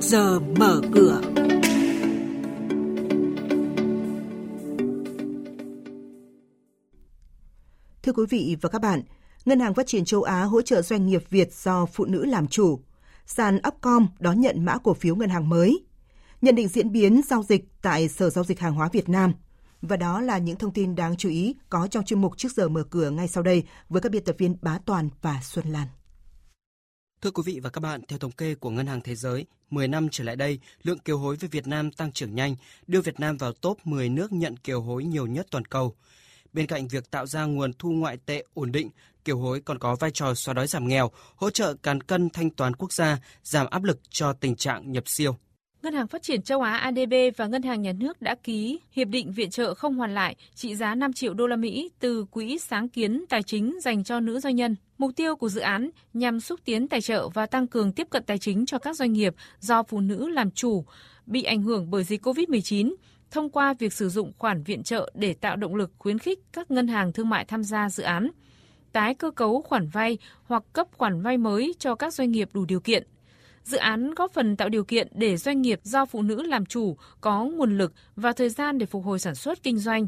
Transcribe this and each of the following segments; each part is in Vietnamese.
trước giờ mở cửa. Thưa quý vị và các bạn, Ngân hàng Phát triển châu Á hỗ trợ doanh nghiệp Việt do phụ nữ làm chủ. Sàn Upcom đón nhận mã cổ phiếu ngân hàng mới. Nhận định diễn biến giao dịch tại Sở Giao dịch Hàng hóa Việt Nam. Và đó là những thông tin đáng chú ý có trong chuyên mục trước giờ mở cửa ngay sau đây với các biên tập viên Bá Toàn và Xuân Lan. Thưa quý vị và các bạn, theo thống kê của Ngân hàng Thế giới, 10 năm trở lại đây, lượng kiều hối về Việt Nam tăng trưởng nhanh, đưa Việt Nam vào top 10 nước nhận kiều hối nhiều nhất toàn cầu. Bên cạnh việc tạo ra nguồn thu ngoại tệ ổn định, kiều hối còn có vai trò xóa đói giảm nghèo, hỗ trợ cán cân thanh toán quốc gia, giảm áp lực cho tình trạng nhập siêu. Ngân hàng Phát triển châu Á ADB và Ngân hàng Nhà nước đã ký hiệp định viện trợ không hoàn lại trị giá 5 triệu đô la Mỹ từ Quỹ sáng kiến tài chính dành cho nữ doanh nhân. Mục tiêu của dự án nhằm xúc tiến tài trợ và tăng cường tiếp cận tài chính cho các doanh nghiệp do phụ nữ làm chủ bị ảnh hưởng bởi dịch COVID-19 thông qua việc sử dụng khoản viện trợ để tạo động lực khuyến khích các ngân hàng thương mại tham gia dự án, tái cơ cấu khoản vay hoặc cấp khoản vay mới cho các doanh nghiệp đủ điều kiện. Dự án góp phần tạo điều kiện để doanh nghiệp do phụ nữ làm chủ có nguồn lực và thời gian để phục hồi sản xuất kinh doanh.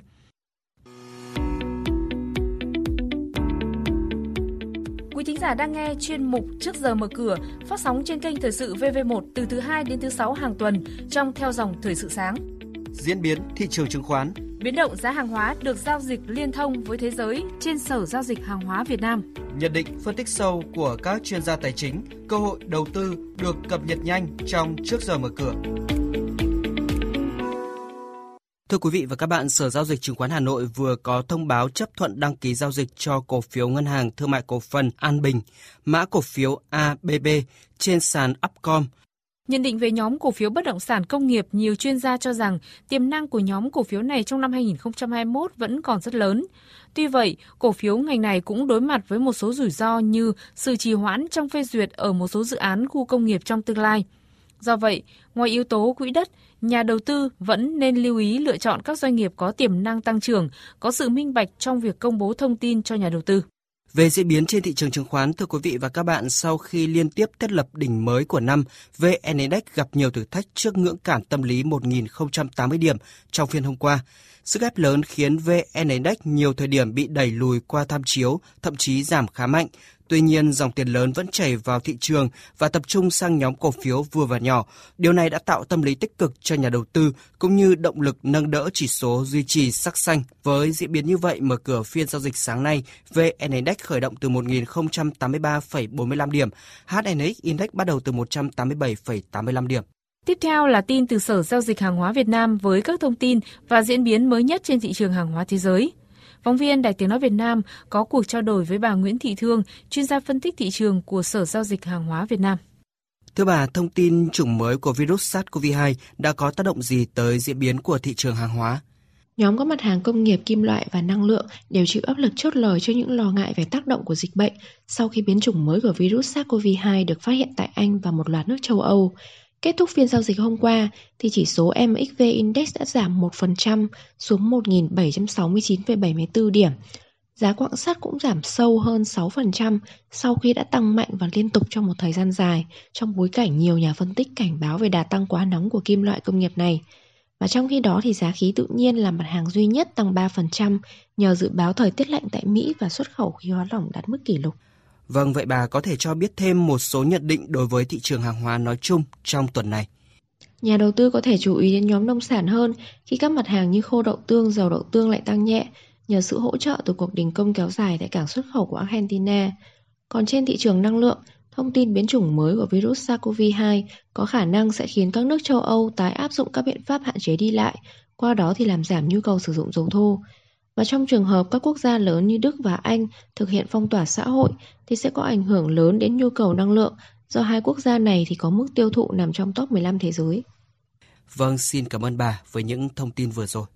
Quý thính giả đang nghe chuyên mục Trước giờ mở cửa phát sóng trên kênh Thời sự VV1 từ thứ 2 đến thứ 6 hàng tuần trong theo dòng Thời sự sáng diễn biến thị trường chứng khoán. Biến động giá hàng hóa được giao dịch liên thông với thế giới trên Sở Giao dịch Hàng hóa Việt Nam. Nhận định phân tích sâu của các chuyên gia tài chính, cơ hội đầu tư được cập nhật nhanh trong trước giờ mở cửa. Thưa quý vị và các bạn, Sở Giao dịch Chứng khoán Hà Nội vừa có thông báo chấp thuận đăng ký giao dịch cho cổ phiếu Ngân hàng Thương mại Cổ phần An Bình, mã cổ phiếu ABB trên sàn Upcom Nhận định về nhóm cổ phiếu bất động sản công nghiệp, nhiều chuyên gia cho rằng tiềm năng của nhóm cổ phiếu này trong năm 2021 vẫn còn rất lớn. Tuy vậy, cổ phiếu ngành này cũng đối mặt với một số rủi ro như sự trì hoãn trong phê duyệt ở một số dự án khu công nghiệp trong tương lai. Do vậy, ngoài yếu tố quỹ đất, nhà đầu tư vẫn nên lưu ý lựa chọn các doanh nghiệp có tiềm năng tăng trưởng, có sự minh bạch trong việc công bố thông tin cho nhà đầu tư. Về diễn biến trên thị trường chứng khoán, thưa quý vị và các bạn, sau khi liên tiếp thiết lập đỉnh mới của năm, VN Index gặp nhiều thử thách trước ngưỡng cản tâm lý 1.080 điểm trong phiên hôm qua. Sức ép lớn khiến VN Index nhiều thời điểm bị đẩy lùi qua tham chiếu, thậm chí giảm khá mạnh, Tuy nhiên, dòng tiền lớn vẫn chảy vào thị trường và tập trung sang nhóm cổ phiếu vừa và nhỏ. Điều này đã tạo tâm lý tích cực cho nhà đầu tư cũng như động lực nâng đỡ chỉ số duy trì sắc xanh. Với diễn biến như vậy, mở cửa phiên giao dịch sáng nay, VN Index khởi động từ 1.083,45 điểm, HNX Index bắt đầu từ 187,85 điểm. Tiếp theo là tin từ Sở Giao dịch Hàng hóa Việt Nam với các thông tin và diễn biến mới nhất trên thị trường hàng hóa thế giới. Phóng viên Đài Tiếng Nói Việt Nam có cuộc trao đổi với bà Nguyễn Thị Thương, chuyên gia phân tích thị trường của Sở Giao dịch Hàng hóa Việt Nam. Thưa bà, thông tin chủng mới của virus SARS-CoV-2 đã có tác động gì tới diễn biến của thị trường hàng hóa? Nhóm các mặt hàng công nghiệp kim loại và năng lượng đều chịu áp lực chốt lời trước những lo ngại về tác động của dịch bệnh sau khi biến chủng mới của virus SARS-CoV-2 được phát hiện tại Anh và một loạt nước châu Âu. Kết thúc phiên giao dịch hôm qua thì chỉ số MXV Index đã giảm 1% xuống 1.769,74 điểm. Giá quặng sắt cũng giảm sâu hơn 6% sau khi đã tăng mạnh và liên tục trong một thời gian dài trong bối cảnh nhiều nhà phân tích cảnh báo về đà tăng quá nóng của kim loại công nghiệp này. Và trong khi đó thì giá khí tự nhiên là mặt hàng duy nhất tăng 3% nhờ dự báo thời tiết lạnh tại Mỹ và xuất khẩu khí hóa lỏng đạt mức kỷ lục. Vâng, vậy bà có thể cho biết thêm một số nhận định đối với thị trường hàng hóa nói chung trong tuần này. Nhà đầu tư có thể chú ý đến nhóm nông sản hơn khi các mặt hàng như khô đậu tương, dầu đậu tương lại tăng nhẹ nhờ sự hỗ trợ từ cuộc đình công kéo dài tại cảng xuất khẩu của Argentina. Còn trên thị trường năng lượng, thông tin biến chủng mới của virus SARS-CoV-2 có khả năng sẽ khiến các nước châu Âu tái áp dụng các biện pháp hạn chế đi lại, qua đó thì làm giảm nhu cầu sử dụng dầu thô. Và trong trường hợp các quốc gia lớn như Đức và Anh thực hiện phong tỏa xã hội thì sẽ có ảnh hưởng lớn đến nhu cầu năng lượng do hai quốc gia này thì có mức tiêu thụ nằm trong top 15 thế giới. Vâng, xin cảm ơn bà với những thông tin vừa rồi.